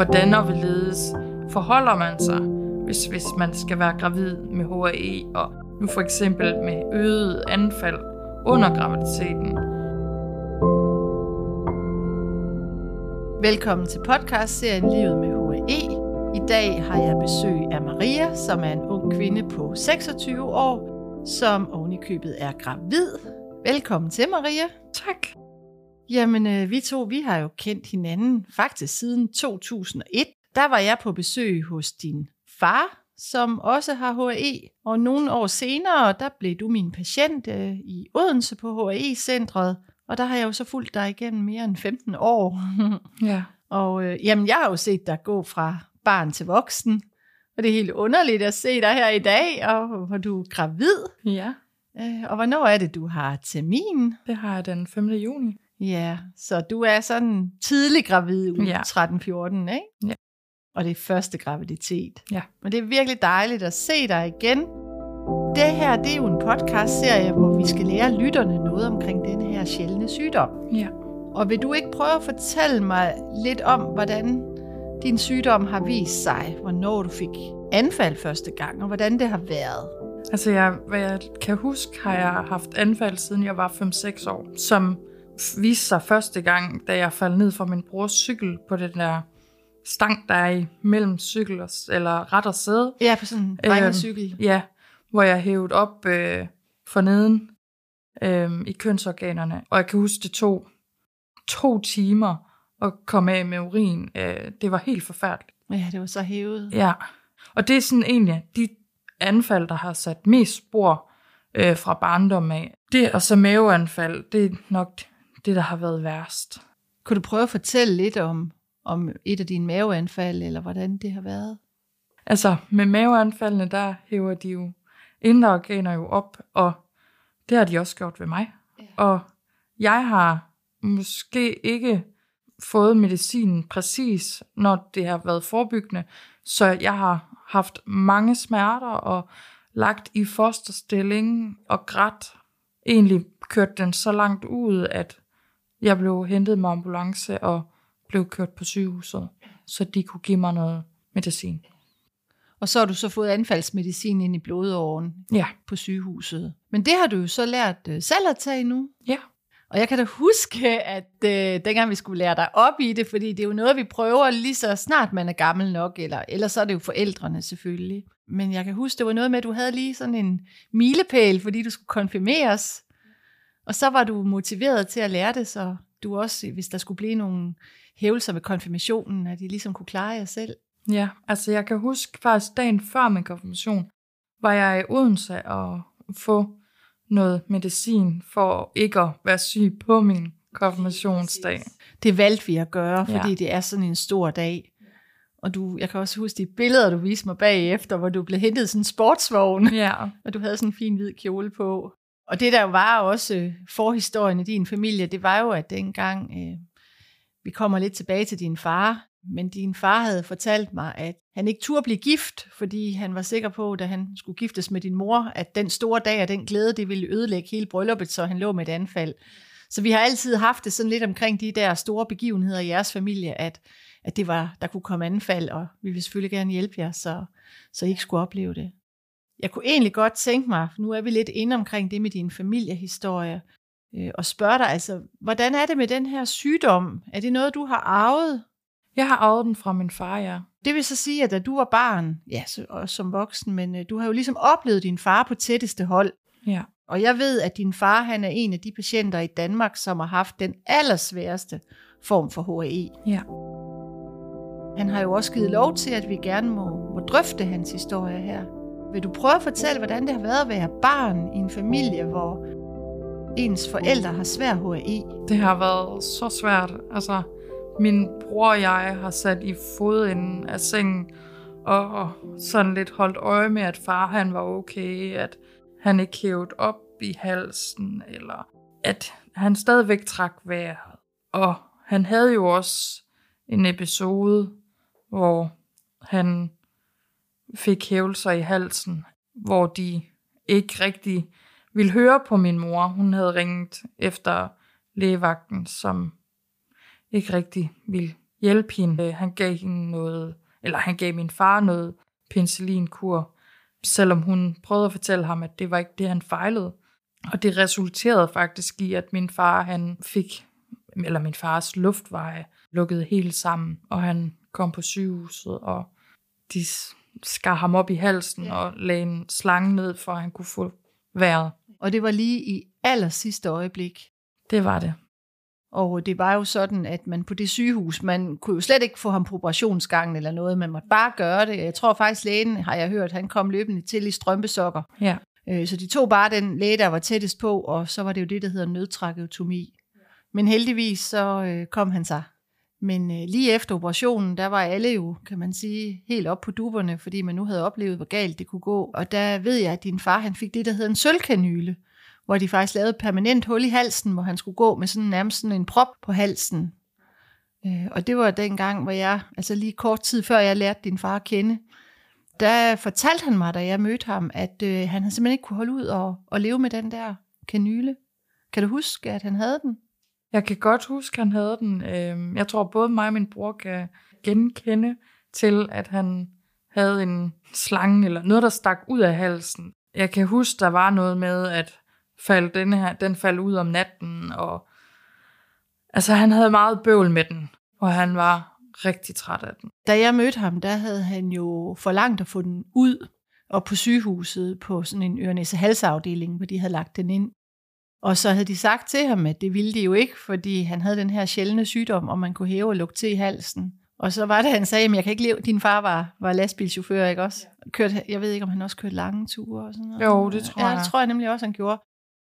hvordan og hvorledes forholder man sig, hvis, hvis man skal være gravid med HAE, og nu for eksempel med øget anfald under graviditeten. Velkommen til podcast-serien Livet med HAE. I dag har jeg besøg af Maria, som er en ung kvinde på 26 år, som ovenikøbet er gravid. Velkommen til, Maria. Tak. Jamen, øh, vi to, vi har jo kendt hinanden faktisk siden 2001. Der var jeg på besøg hos din far, som også har HAE, og nogle år senere, der blev du min patient øh, i Odense på HAE-centret, og der har jeg jo så fulgt dig igennem mere end 15 år. Ja. og øh, jamen, jeg har jo set dig gå fra barn til voksen, og det er helt underligt at se dig her i dag, og hvor du er gravid. Ja, Øh, og hvornår er det, du har termin? det har jeg den 5. juni. Ja, så du er sådan tidlig gravid, uge Ja. 13-14, ikke? Ja. Og det er første graviditet. Ja. Men det er virkelig dejligt at se dig igen. Det her, det er jo en podcast-serie, hvor vi skal lære lytterne noget omkring denne her sjældne sygdom. Ja. Og vil du ikke prøve at fortælle mig lidt om, hvordan din sygdom har vist sig, hvornår du fik anfald første gang, og hvordan det har været? Altså, jeg, hvad jeg kan huske, har jeg haft anfald, siden jeg var 5-6 år, som viste sig første gang, da jeg faldt ned fra min brors cykel på den der stang, der er i mellem cykel og, eller ret og sæde. Ja, på sådan en drengecykel. Ja, hvor jeg hævede op øh, for neden øh, i kønsorganerne. Og jeg kan huske, det tog to timer at komme af med urin. Øh, det var helt forfærdeligt. Ja, det var så hævet. Ja, og det er sådan egentlig de anfald, der har sat mest spor øh, fra barndommen af. Det og så maveanfald, det er nok det, der har været værst. Kunne du prøve at fortælle lidt om, om et af dine maveanfald, eller hvordan det har været? Altså, med maveanfaldene, der hæver de jo indre organer jo op, og det har de også gjort ved mig. Ja. Og jeg har måske ikke fået medicinen præcis, når det har været forebyggende, så jeg har haft mange smerter og lagt i fosterstilling og grædt. Egentlig kørt den så langt ud, at jeg blev hentet med ambulance og blev kørt på sygehuset, så de kunne give mig noget medicin. Og så har du så fået anfaldsmedicin ind i blodåren Ja, på sygehuset. Men det har du jo så lært øh, selv at tage nu. ja. Og jeg kan da huske, at øh, dengang vi skulle lære dig op i det, fordi det er jo noget, vi prøver lige så snart man er gammel nok, eller ellers så er det jo forældrene selvfølgelig. Men jeg kan huske, det var noget med, at du havde lige sådan en milepæl, fordi du skulle konfirmeres. Og så var du motiveret til at lære det, så du også, hvis der skulle blive nogle hævelser ved konfirmationen, at I ligesom kunne klare jer selv. Ja, altså jeg kan huske faktisk dagen før min konfirmation, var jeg i Odense og få noget medicin for ikke at være syg på min konfirmationsdag. Det valgte vi at gøre, fordi Ja. det er sådan en stor dag. Og du, jeg kan også huske de billeder, du viste mig bagefter, hvor du blev hentet i sådan en sportsvogn, Ja, og du havde sådan en fin hvid kjole på. Og det der jo var også øh, forhistorien i din familie, det var jo, at dengang, øh, vi kommer lidt tilbage til din far, men din far havde fortalt mig, at han ikke turde blive gift, fordi han var sikker på, da han skulle giftes med din mor, at den store dag og den glæde, det ville ødelægge hele brylluppet, så han lå med et anfald. Så vi har altid haft det sådan lidt omkring de der store begivenheder i jeres familie, at, at det var, der kunne komme anfald, og vi vil selvfølgelig gerne hjælpe jer, så, så I ikke skulle opleve det. Jeg kunne egentlig godt tænke mig, nu er vi lidt inde omkring det med din familiehistorie, øh, og spørge dig, altså, hvordan er det med den her sygdom? Er det noget, du har arvet? jeg har arvet den fra min far, ja. Det vil så sige, at da du var barn, ja, så, også som voksen, men øh, du har jo ligesom oplevet din far på tætteste hold. Ja, Og jeg ved, at din far han er en af de patienter i Danmark, som har haft den allersværeste form for HAE. ja. Han har jo også givet lov til, at vi gerne må, må drøfte hans historie her. Vil du prøve at fortælle, hvordan det har været at være barn i en familie, hvor ens forældre har svær HAE? Det har været så svært. Altså, min bror og jeg har sat i fodenden af sengen, og sådan lidt holdt øje med, at far han var okay, at han ikke hævet op i halsen, eller at han stadigvæk trak vejret. Og han havde jo også en episode, hvor han fik hævelser i halsen, hvor de ikke rigtig ville høre på min mor. Hun havde ringet efter lægevagten, som ikke rigtig ville hjælpe hende. Øh, han gav hende noget, eller han gav min far noget penicillinkur, selvom hun prøvede at fortælle ham, at det var ikke det, han fejlede. Og det resulterede faktisk i, at min far han fik, eller min fars luftveje lukkede helt sammen, og han kom på sygehuset, og de skar ham op i halsen ja. og lagde en slange ned, for at han kunne få vejret. Og det var lige i aller sidste øjeblik. Det var det. Og det var jo sådan, at man på det sygehus, man kunne jo slet ikke få ham på operationsgangen eller noget, man måtte bare gøre det. Jeg tror faktisk, lægen, har jeg hørt, han kom løbende til i strømpesokker. Ja. Øh, så de tog bare den læge, der var tættest på, og så var det jo det, der hedder nødtrakeotomi. Men heldigvis så øh, kom han sig. Men øh, lige efter operationen, der var alle jo, kan man sige, helt op på duberne, fordi man nu havde oplevet, hvor galt det kunne gå. Og der ved jeg, at din far han fik det, der hedder en sølvkanyle, hvor de faktisk lavede et permanent hul i halsen, hvor han skulle gå med sådan nærmest sådan en prop på halsen. Øh, og det var den gang, hvor jeg, altså lige kort tid før jeg lærte din far at kende, der fortalte han mig, da jeg mødte ham, at øh, han simpelthen ikke kunne holde ud og, og leve med den der kanyle. Kan du huske, at han havde den? Jeg kan godt huske, at han havde den. Øhm, jeg tror, både mig og min bror kan genkende til, at han havde en slange eller noget, der stak ud af halsen. Jeg kan huske, der var noget med, at faldt den, her, den faldt ud om natten, og altså han havde meget bøvl med den, og han var rigtig træt af den. Da jeg mødte ham, der havde han jo forlangt at få den ud, og på sygehuset på sådan en ørenæse halsafdeling, hvor de havde lagt den ind. Og så havde de sagt til ham, at det ville de jo ikke, fordi han havde den her sjældne sygdom, og man kunne hæve og lukke til i halsen. Og så var det, han sagde, at jeg kan ikke leve. Din far var, var lastbilchauffør, ikke også? Kørte, jeg ved ikke, om han også kørte lange ture og sådan noget. Jo, det tror ja, jeg. det tror jeg nemlig også, han gjorde.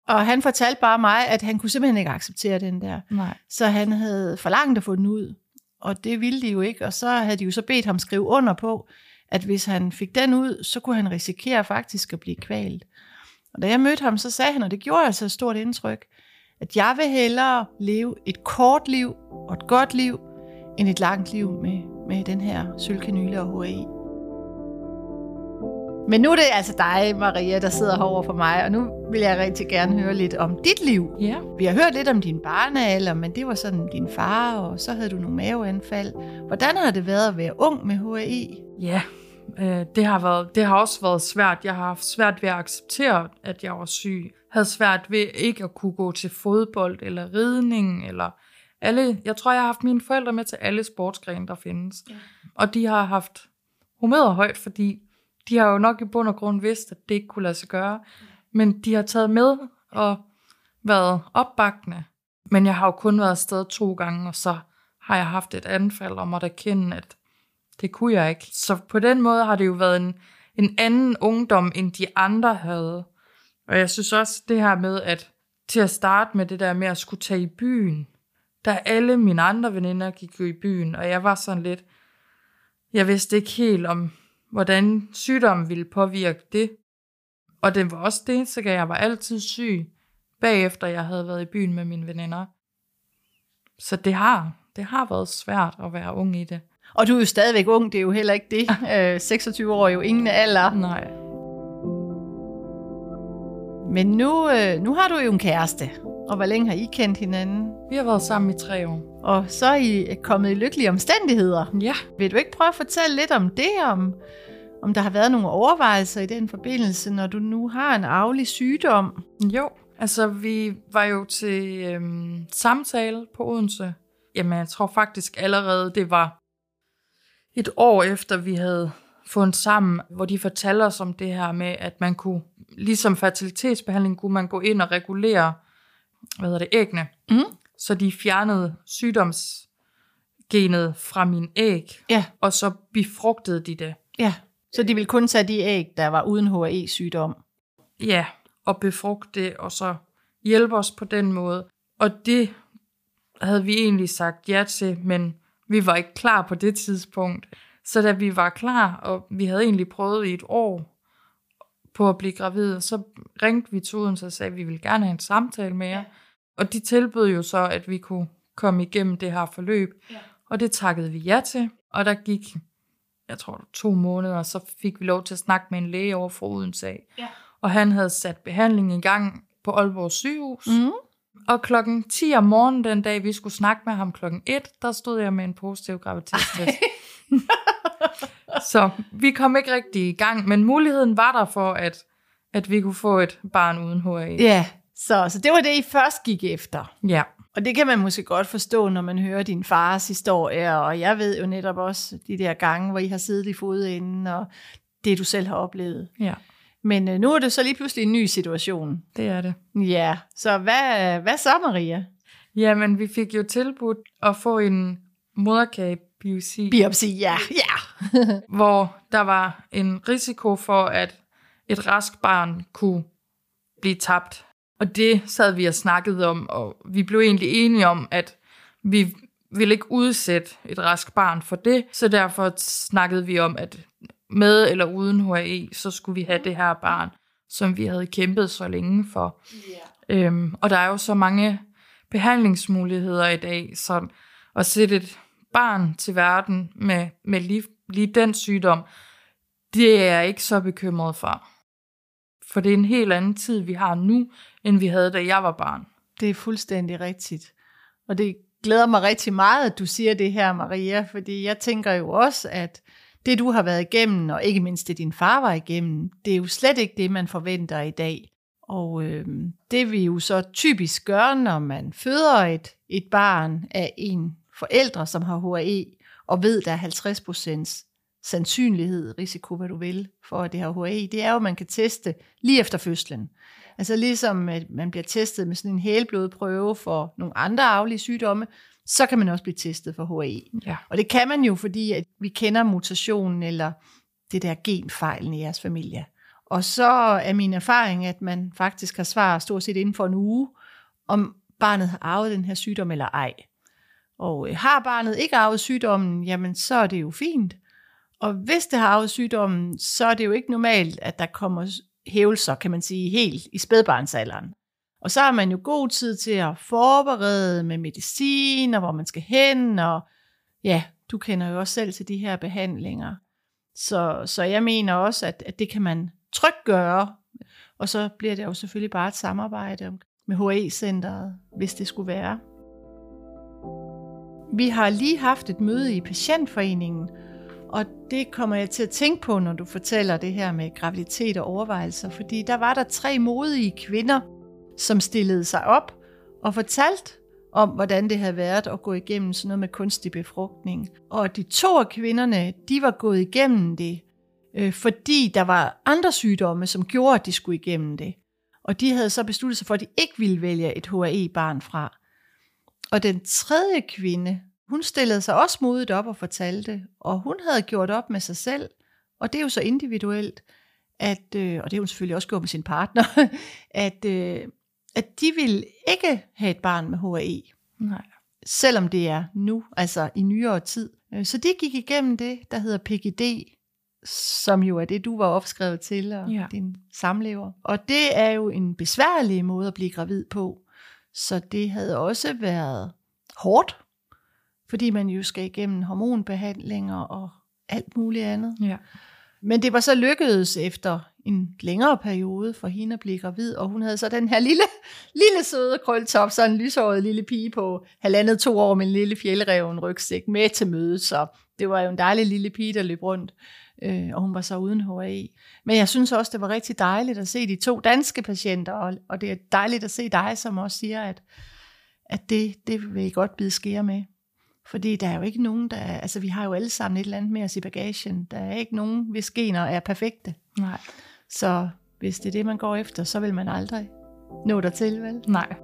Og han fortalte bare mig, at han kunne simpelthen ikke acceptere den der. Nej. Så han havde forlangt at få den ud. Og det ville de jo ikke. Og så havde de jo så bedt ham skrive under på, at hvis han fik den ud, så kunne han risikere faktisk at blive kvalt. Og da jeg mødte ham, så sagde han, og det gjorde altså et stort indtryk, at jeg vil hellere leve et kort liv og et godt liv, end et langt liv med, med den her sølvkanyle og HAI. Men nu er det altså dig, Maria, der sidder herovre for mig, og nu vil jeg rigtig gerne høre lidt om dit liv. Ja. Vi har hørt lidt om din barnealder, men det var sådan din far, og så havde du nogle maveanfald. Hvordan har det været at være ung med HAI? Ja, øh, det, har været, det har også været svært. Jeg har haft svært ved at acceptere, at jeg var syg. Havde svært ved ikke at kunne gå til fodbold eller ridning, eller alle. Jeg tror, jeg har haft mine forældre med til alle sportsgrene, der findes. Ja. Og de har haft humøret højt, fordi de har jo nok i bund og grund vidst, at det ikke kunne lade sig gøre. Men de har taget med og været opbakende. Men jeg har jo kun været afsted to gange, og så har jeg haft et anfald og måtte erkende, at det kunne jeg ikke. Så på den måde har det jo været en, en anden ungdom, end de andre havde. Og jeg synes også det her med, at til at starte med det der med at skulle tage i byen, da alle mine andre veninder gik jo i byen, og jeg var sådan lidt, jeg vidste ikke helt om, hvordan sygdommen ville påvirke det. Og det var også det, så jeg var altid syg, bagefter jeg havde været i byen med mine veninder. Så det har, det har været svært at være ung i det. Og du er jo stadigvæk ung, det er jo heller ikke det. 26 år er jo ingen alder. Nej. Men nu, øh, nu har du jo en kæreste. Og hvor længe har I kendt hinanden? Vi har været sammen i tre år. Og så er I kommet i lykkelige omstændigheder. Ja. Vil du ikke prøve at fortælle lidt om det, om, om der har været nogle overvejelser i den forbindelse, når du nu har en arvelig sygdom? Jo, altså vi var jo til øhm, samtale på Odense. Jamen jeg tror faktisk allerede, det var et år efter, vi havde fundet sammen, hvor de fortalte os om det her med, at man kunne, ligesom fertilitetsbehandling, kunne man gå ind og regulere, hvad hedder det, æggene. Mm. Så de fjernede sygdomsgenet fra min æg, Ja, og så befrugtede de det. ja. Så de vil kun tage de æg, der var uden HAE-sygdom. Ja, og befrugte det, og så hjælpe os på den måde. Og det havde vi egentlig sagt ja til, men vi var ikke klar på det tidspunkt. Så da vi var klar, og vi havde egentlig prøvet i et år på at blive gravid, så ringte vi til Odense og sagde, at vi ville gerne have en samtale med jer. Ja. Og de tilbød jo så, at vi kunne komme igennem det her forløb. Ja. Og det takkede vi ja til. Og der gik, jeg tror to måneder, og så fik vi lov til at snakke med en læge over for Odense. Ja. Og han havde sat behandling i gang på Aalborg sygehus. Mm. Og klokken 10 om morgenen den dag, vi skulle snakke med ham klokken 1, der stod jeg med en positiv graviditetstest. Så vi kom ikke rigtig i gang, men muligheden var der for, at, at vi kunne få et barn uden HA. Ja, så, så det var det, I først gik efter. Ja. Og det kan man måske godt forstå, når man hører din fars historie, og jeg ved jo netop også de der gange, hvor I har siddet i fodenden, og det du selv har oplevet. ja, Men øh, nu er det så lige pludselig en ny situation. det er det. Ja, så hvad, hvad så, Maria? Jamen, vi fik jo tilbudt at få en moderkagebiopsi, Biopsi, ja, ja. hvor der var en risiko for, at et rask barn kunne blive tabt. Og det sad vi og snakkede om, og vi blev egentlig enige om, at vi ville ikke udsætte et rask barn for det, så derfor snakkede vi om, at med eller uden HAE, så skulle vi have det her barn, som vi havde kæmpet så længe for. Øhm, og der er jo så mange behandlingsmuligheder i dag, så at sætte et barn til verden med, med lige, lige den sygdom, det er jeg ikke så bekymret for. For det er en helt anden tid, vi har nu, end vi havde, da jeg var barn. Det er fuldstændig rigtigt. Og det glæder mig rigtig meget, at du siger det her, Maria, fordi jeg tænker jo også, at det du har været igennem, og ikke mindst det din far var igennem, det er jo slet ikke det, man forventer i dag. Og øh, det vi jo så typisk gør, når man føder et, et barn af en forældre, som har HAE, og ved, der er 50% sandsynlighed, risiko, hvad du vil, for at det har HAE, det er jo, at man kan teste lige efter fødslen. Altså ligesom at man bliver testet med sådan en hælblodprøve for nogle andre arvelige sygdomme, så kan man også blive testet for HAE. Ja. Og det kan man jo, fordi at vi kender mutationen eller det der genfejlen i jeres familie. Og så er min erfaring, at man faktisk har svar stort set inden for en uge, om barnet har arvet den her sygdom eller ej. Og øh, har barnet ikke arvet sygdommen, jamen så er det jo fint. Og hvis det har arvet sygdommen, så er det jo ikke normalt, at der kommer hævelser, kan man sige, helt i spædbarnsalderen. Og så har man jo god tid til at forberede med medicin, og hvor man skal hen, og ja, du kender jo også selv til de her behandlinger. Så, så jeg mener også, at, at det kan man trygt gøre, og så bliver det jo selvfølgelig bare et samarbejde med HE-centret, hvis det skulle være. Vi har lige haft et møde i patientforeningen, og det kommer jeg til at tænke på, når du fortæller det her med graviditet og overvejelser, fordi der var der tre modige kvinder, som stillede sig op og fortalte om, hvordan det havde været at gå igennem sådan noget med kunstig befrugtning. Og de to af kvinderne, de var gået igennem det, øh, fordi der var andre sygdomme, som gjorde, at de skulle igennem det. Og de havde så besluttet sig for, at de ikke ville vælge et HAE-barn fra. Og den tredje kvinde, hun stillede sig også modigt op og fortalte, og hun havde gjort op med sig selv, og det er jo så individuelt, at, øh, og det har hun selvfølgelig også gjort med sin partner, at, øh, at de vil ikke have et barn med HAE, Nej. selvom det er nu, altså i nyere tid. Øh, Så de gik igennem det, der hedder PGD, som jo er det, du var opskrevet til, og Ja. ja. din samlever. Og det er jo en besværlig måde at blive gravid på. Så det havde også været hårdt, fordi man jo skal igennem hormonbehandlinger og alt muligt andet. Ja. Men det var så lykkedes efter en længere periode for hende at blive gravid, og hun havde så den her lille, lille søde krøltop, så en lyshåret lille pige på halvandet to år med en lille fjeldreven rygsæk med til møde, så det var jo en dejlig lille pige, der løb rundt, øh, og hun var så uden HAE. Men jeg synes også, det var rigtig dejligt at se de to danske patienter, og, og det er dejligt at se dig, som også siger, at, at det, det vil I godt bide skære med. Fordi der er jo ikke nogen, der... Altså, vi har jo alle sammen et eller andet med os i bagagen. Der er ikke nogen, hvis gener er perfekte. Nej. Så hvis det er det, man går efter, så vil man aldrig nå dertil, vel? Nej.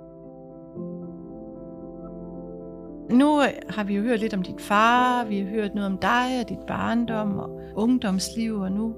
Nu øh, har vi jo hørt lidt om din far, vi har hørt noget om dig og dit barndom og ungdomsliv, og nu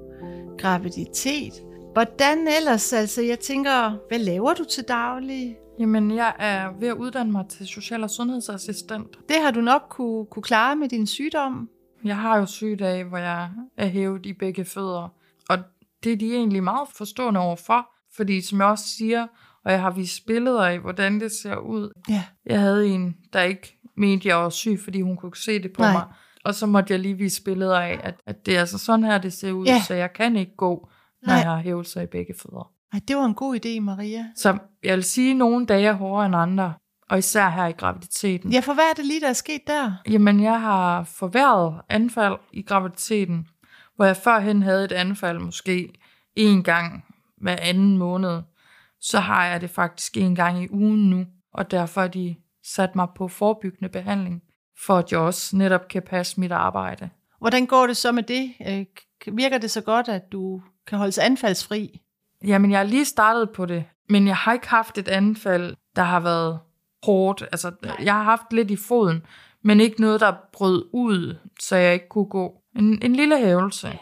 graviditet. Hvordan ellers? Altså, jeg tænker, hvad laver du til daglig? Jamen, jeg er ved at uddanne mig til social- og sundhedsassistent. Det har du nok kunne, kunne klare med din sygdom. Jeg har jo sygedage, hvor jeg er hævet i begge fødder. Og det er de egentlig meget forstående overfor. Fordi som jeg også siger, og jeg har vist billeder af, hvordan det ser ud. Ja. Jeg havde en, der ikke mente, jeg var syg, fordi hun kunne se det på Nej. mig. Og så måtte jeg lige vise billeder af, at, at det er altså sådan her, det ser ud, Ja. så jeg kan ikke gå, når Nej. jeg har hævelser i begge fødder. Ej, det var en god idé, Maria. Så jeg vil sige, at nogle dage er hårdere end andre, og især her i graviditeten. Ja, for hvad er det lige, der er sket der? Jamen, jeg har forværret anfald i graviditeten, hvor jeg førhen havde et anfald måske en gang hver anden måned. Så har jeg det faktisk en gang i ugen nu, og derfor har de sat mig på forebyggende behandling, for at jeg også netop kan passe mit arbejde. Hvordan går det så med det? Øh, Virker det så godt, at du kan holdes anfaldsfri? Jamen, jeg har lige startet på det, men jeg har ikke haft et anfald, der har været hårdt. Altså, jeg har haft lidt i foden, men ikke noget, der brød ud, så jeg ikke kunne gå. En, en lille hævelse.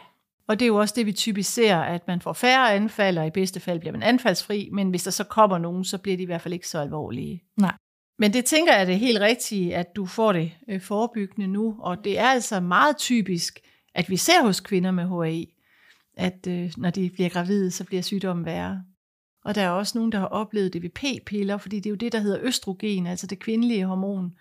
Og det er jo også det, vi typisk ser, at man får færre anfald, og i bedste fald bliver man anfaldsfri, men hvis der så kommer nogen, så bliver de i hvert fald ikke så alvorlige. Nej. Men det tænker jeg, det er helt rigtigt, at du får det øh, forebyggende nu, og det er altså meget typisk, at vi ser hos kvinder med HAI, at øh, når de bliver gravide, så bliver sygdommen værre. Og der er også nogen, der har oplevet det ved p-piller, fordi det er jo det, der hedder østrogen, altså det kvindelige hormon,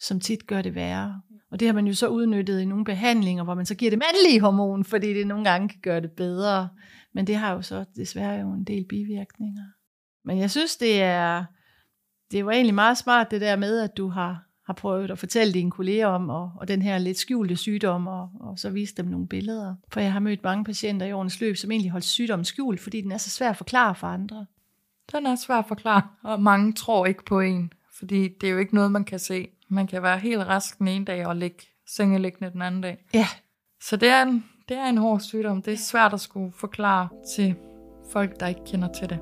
som tit gør det værre. Og det har man jo så udnyttet i nogle behandlinger, hvor man så giver det mandlige hormon, fordi det nogle gange kan gøre det bedre. Men det har jo så desværre jo en del bivirkninger. Men jeg synes, det er, det var egentlig meget smart det der med, at du har, har prøvet at fortælle dine kolleger om, og, og den her lidt skjulte sygdom, og, og så vise dem nogle billeder. For jeg har mødt mange patienter i årens løb, som egentlig holdt sygdommen skjult, fordi den er så svær at forklare for andre. Den er svær at forklare, og mange tror ikke på en, fordi det er jo ikke noget, man kan se. Man kan være helt rask den ene dag og ligge sengeliggende den anden dag. Ja. Så det er en, det er en hård sygdom. Det er svært at skulle forklare til folk, der ikke kender til det.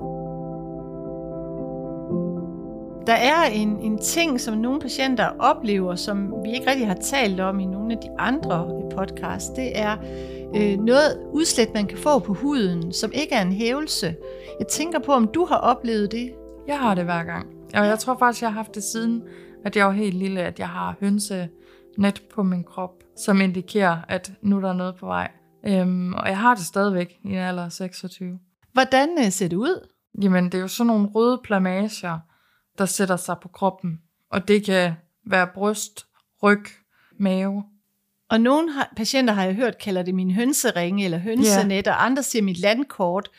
Der er en, en ting, som nogle patienter oplever, som vi ikke rigtig har talt om i nogle af de andre podcasts. Det er øh, noget udslæt, man kan få på huden, som ikke er en hævelse. Jeg tænker på, om du har oplevet det. Jeg har det hver gang. Og jeg tror faktisk, jeg har haft det siden, at jeg var helt lille, at jeg har hønsenet på min krop, som indikerer, at nu er der noget på vej. Øhm, og jeg har det stadigvæk i en alder af 26. Hvordan øh, ser det ud? Jamen, det er jo sådan nogle røde plamager, der sætter sig på kroppen. Og det kan være bryst, ryg, mave. Og nogle patienter har jeg hørt, kalder det min hønseringe eller hønsenet, yeah. og andre siger mit landkort.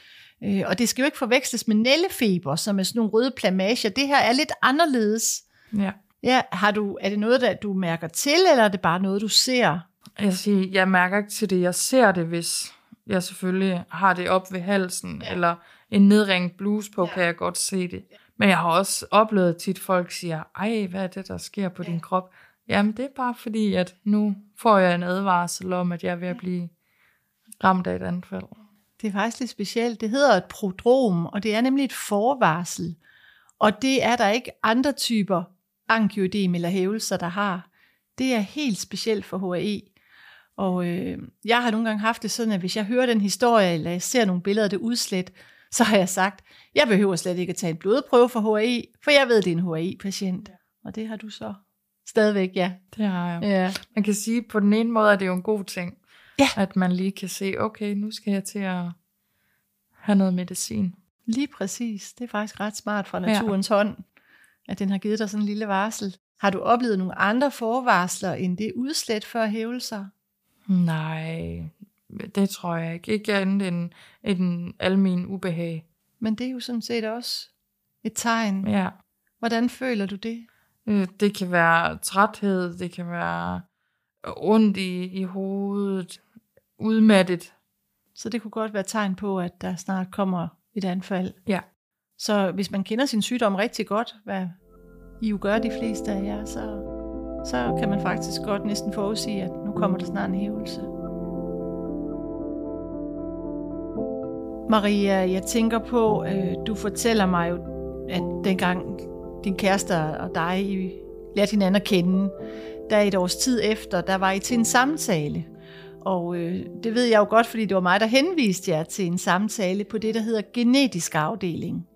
Øh, og det skal jo ikke forveksles med nællefeber, som er sådan nogle røde plamager. Det her er lidt anderledes. Ja. Ja, har du, er det noget, der du mærker til, eller er det bare noget, du ser? Jeg, siger, jeg mærker ikke til det. Jeg ser det, hvis jeg selvfølgelig har det op ved halsen, ja. eller en nedringet bluse på, ja. kan jeg godt se det. Men jeg har også oplevet tit, folk siger, ej, hvad er det, der sker på ja. din krop? Jamen, det er bare fordi, at nu får jeg en advarsel om, at jeg er ved at blive ramt af et anfald. Det er faktisk lidt specielt. Det hedder et prodrom, og det er nemlig et forvarsel. Og det er der ikke andre typer angioedem eller hævelser, der har. Det er helt specielt for HAE. Og øh, jeg har nogle gange haft det sådan, at hvis jeg hører den historie, eller jeg ser nogle billeder af det udslet, så har jeg sagt, jeg behøver slet ikke at tage en blodprøve for HAE, for jeg ved, det er en HAE-patient. Og det har du så stadigvæk, ja. Det har jeg. Ja. Man kan sige, at på den ene måde er det jo en god ting, Ja. at man lige kan se, okay, nu skal jeg til at have noget medicin. Lige præcis. Det er faktisk ret smart fra naturens ja. hånd, at den har givet dig sådan en lille varsel. Har du oplevet nogle andre forvarsler end det udslet før hævelser? Nej, det tror jeg ikke. Ikke andet end en almen ubehag. Men det er jo sådan set også et tegn. Ja. Hvordan føler du det? Øh, Det kan være træthed, det kan være ondt i, i hovedet, udmattet. Så det kunne godt være tegn på, at der snart kommer et anfald. Ja. Så hvis man kender sin sygdom rigtig godt, hvad I jo gør de fleste af jer, så, så kan man faktisk godt næsten forudsige, at nu kommer der snart en hævelse. Maria, jeg tænker på, øh, du fortæller mig jo, at dengang din kæreste og dig I lærte hinanden at kende, der et års tid efter, der var I til en samtale. Og øh, det ved jeg jo godt, fordi det var mig, der henviste jer til en samtale på det, der hedder genetisk afdeling.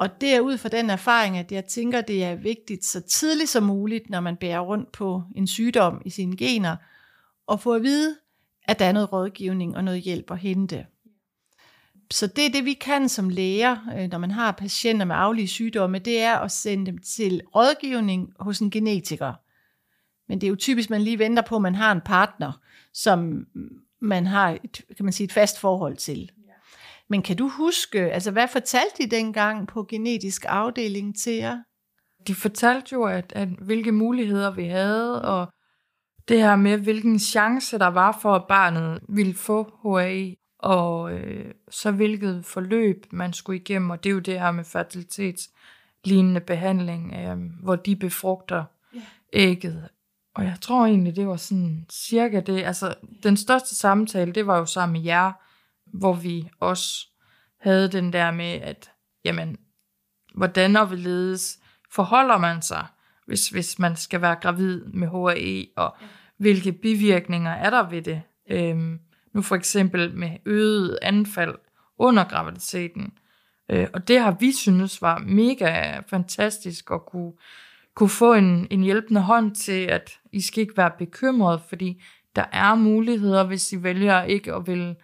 Og det er ud fra den erfaring, at jeg tænker, det er vigtigt så tidligt som muligt, når man bærer rundt på en sygdom i sine gener, og få at vide, at der er noget rådgivning og noget hjælp at hente. Så det er det, vi kan som læger, øh, når man har patienter med arvelige sygdomme, det er at sende dem til rådgivning hos en genetiker. Men det er jo typisk, man lige venter på, at man har en partner, som man har et, kan man sige, et fast forhold til. Men kan du huske, altså hvad fortalte de dengang på genetisk afdeling til jer? De fortalte jo, at, at hvilke muligheder vi havde, og det her med, hvilken chance der var for, at barnet ville få HAE, og øh, så hvilket forløb man skulle igennem, og det er jo det her med fertilitetslignende behandling, øh, hvor de befrugter yeah. ægget. Og jeg tror egentlig, det var sådan cirka det. Altså, den største samtale, det var jo sammen med jer, hvor vi også havde den der med, at jamen, hvordan og hvorledes forholder man sig, hvis, hvis man skal være gravid med HAE, og ja. hvilke bivirkninger er der ved det. Øhm, nu for eksempel med øget anfald under graviditeten. Øh, og det har vi synes var mega fantastisk at kunne, kunne få en, en hjælpende hånd til, at I skal ikke være bekymret, fordi der er muligheder, hvis I vælger ikke at vil,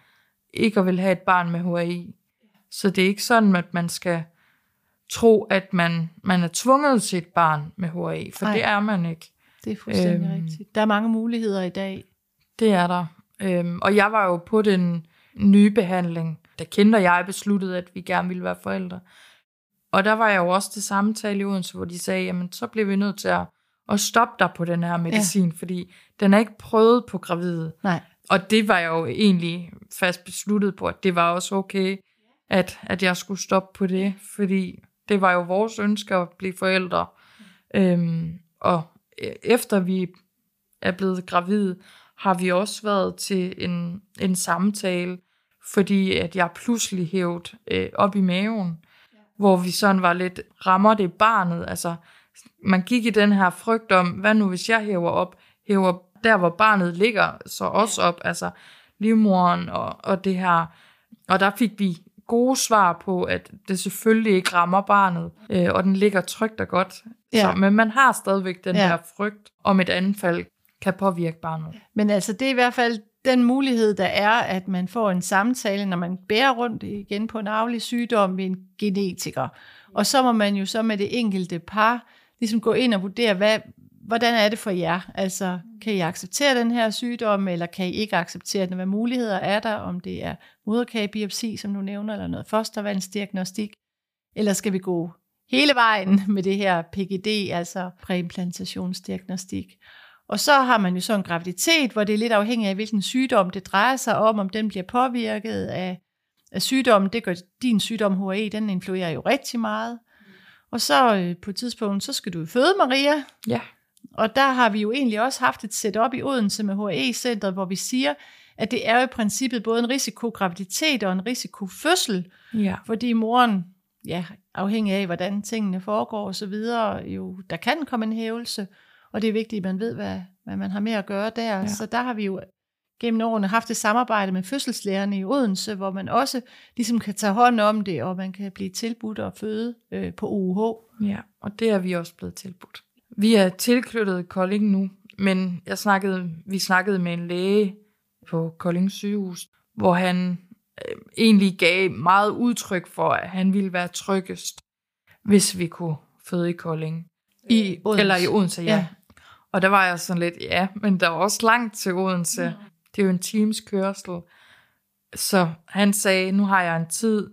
ikke at vil have et barn med HAI. Så det er ikke sådan, at man skal tro, at man, man er tvunget til et barn med HAI, for Ej, det er man ikke. Det er fuldstændig øhm, rigtigt. Der er mange muligheder i dag. Det er der. Øhm, og jeg var jo på den nye behandling, da kendte jeg besluttede, at vi gerne ville være forældre. Og der var jeg jo også til samtale i Odense, hvor de sagde, jamen så bliver vi nødt til at, at stoppe dig på den her medicin, ja. fordi den er ikke prøvet på gravide. Nej. Og det var jeg jo egentlig fast besluttet på, at det var også okay, at, at jeg skulle stoppe på det, fordi det var jo vores ønske at blive forældre. Øhm, og efter vi er blevet gravide, har vi også været til en, en samtale, fordi at jeg pludselig hævde øh, op i maven. Hvor vi sådan var lidt, rammer det barnet? Altså, man gik i den her frygt om, hvad nu hvis jeg hæver op, hæver der, hvor barnet ligger, så også op, altså livmoren og, og det her. Og der fik vi gode svar på, at det selvfølgelig ikke rammer barnet, øh, og den ligger trygt og godt. Ja. Så, men man har stadigvæk den ja. her frygt om et anfald kan påvirke barnet. Men altså, det er i hvert fald den mulighed, der er, at man får en samtale, når man bærer rundt igen på en arvelig sygdom med en genetiker. Og så må man jo så med det enkelte par ligesom gå ind og vurdere, hvad, hvordan er det for jer? Altså, kan I acceptere den her sygdom, eller kan I ikke acceptere den? Hvad muligheder er der, om det er moderkagebiopsi, som du nævner, eller noget fostervandsdiagnostik? Eller skal vi gå hele vejen med det her PGD, altså præimplantationsdiagnostik? Og så har man jo så en graviditet, hvor det er lidt afhængigt af, hvilken sygdom det drejer sig om, om den bliver påvirket af, af sygdommen. Det gør din sygdom HAE, den influerer jo rigtig meget. Og så øh, på et tidspunkt, så skal du føde, Maria. Ja. Og der har vi jo egentlig også haft et setup i Odense med HAE-centret, hvor vi siger, at det er jo i princippet både en risikograviditet og en risikofødsel. Ja. Fordi moren, ja, afhængig af, hvordan tingene foregår og så videre, jo, der kan komme en hævelse. Og det er vigtigt, at man ved, hvad, hvad man har med at gøre der. Ja. Så der har vi jo gennem årene haft et samarbejde med fødselslærerne i Odense, hvor man også ligesom kan tage hånd om det, og man kan blive tilbudt og føde øh, på UH. Ja, og det er vi også blevet tilbudt. Vi er tilknyttet Kolding nu, men jeg snakkede, vi snakkede med en læge på Kolding sygehus, hvor han øh, egentlig gav meget udtryk for, at han ville være tryggest, hvis vi kunne føde i Kolding. I Odense? Eller i Odense, ja. ja. Og der var jeg sådan lidt, ja, men der var også langt til Odense. Ja. Det er jo en times kørsel. Så han sagde, nu har jeg en tid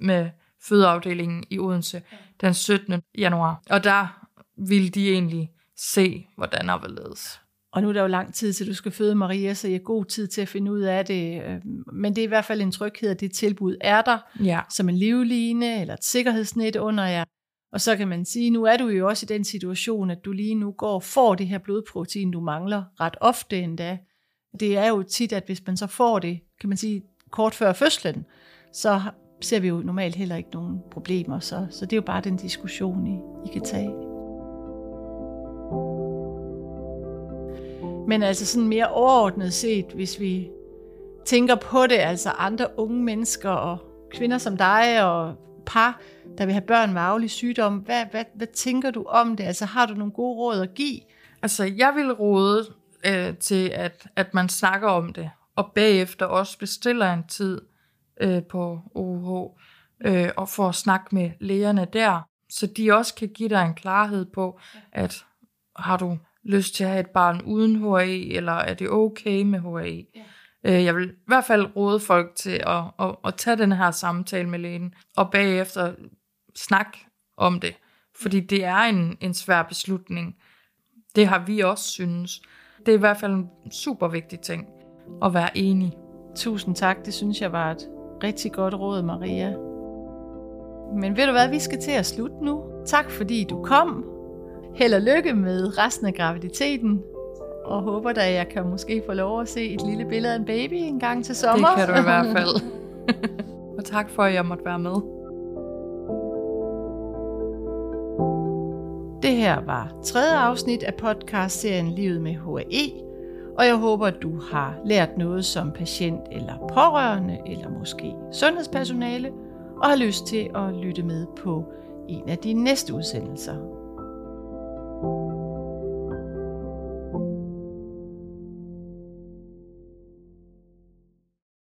med fødeafdelingen i Odense den 17. januar. Og der ville de egentlig se, hvordan der ledes. Og nu er der jo lang tid til, du skal føde Maria, så jeg har god tid til at finde ud af det. Øhm, men det er i hvert fald en tryghed, at det tilbud er der, ja. som en livline eller et sikkerhedsnet under jer. Og så kan man sige, nu er du jo også i den situation, at du lige nu går og får det her blodprotein, du mangler ret ofte endda. Det er jo tit, at hvis man så får det, kan man sige, kort før fødslen, så ser vi jo normalt heller ikke nogen problemer. Så, så det er jo bare den diskussion, I, I kan tage. Men altså sådan mere overordnet set, hvis vi tænker på det, altså andre unge mennesker og kvinder som dig og par, der vil have børn med arvelig sygdom. Hvad, hvad, hvad tænker du om det? Altså har du nogle gode råd at give? Altså jeg vil råde øh, til, at, at man snakker om det, og bagefter også bestiller en tid øh, på OUH, øh, og får at snakke med lægerne der, så de også kan give dig en klarhed på, at har du lyst til at have et barn uden HAE, eller er det okay med HAE? Ja. Øh, jeg vil i hvert fald råde folk til at, at, at tage den her samtale med lægen, og bagefter snak om det. Fordi det er en, en svær beslutning. Det har vi også synes. Det er i hvert fald en super vigtig ting at være enig. Tusind tak, det synes jeg var et rigtig godt råd, Maria. Men ved du hvad, vi skal til at slutte nu. Tak fordi du kom. Held og lykke med resten af graviditeten. Og håber da, jeg kan måske få lov at se et lille billede af en baby en gang til sommer. Det kan du i hvert fald. og tak for, at jeg måtte være med. Det her var tredje afsnit af podcastserien Livet med HAE, og jeg håber, at du har lært noget som patient eller pårørende, eller måske sundhedspersonale, og har lyst til at lytte med på en af de næste udsendelser.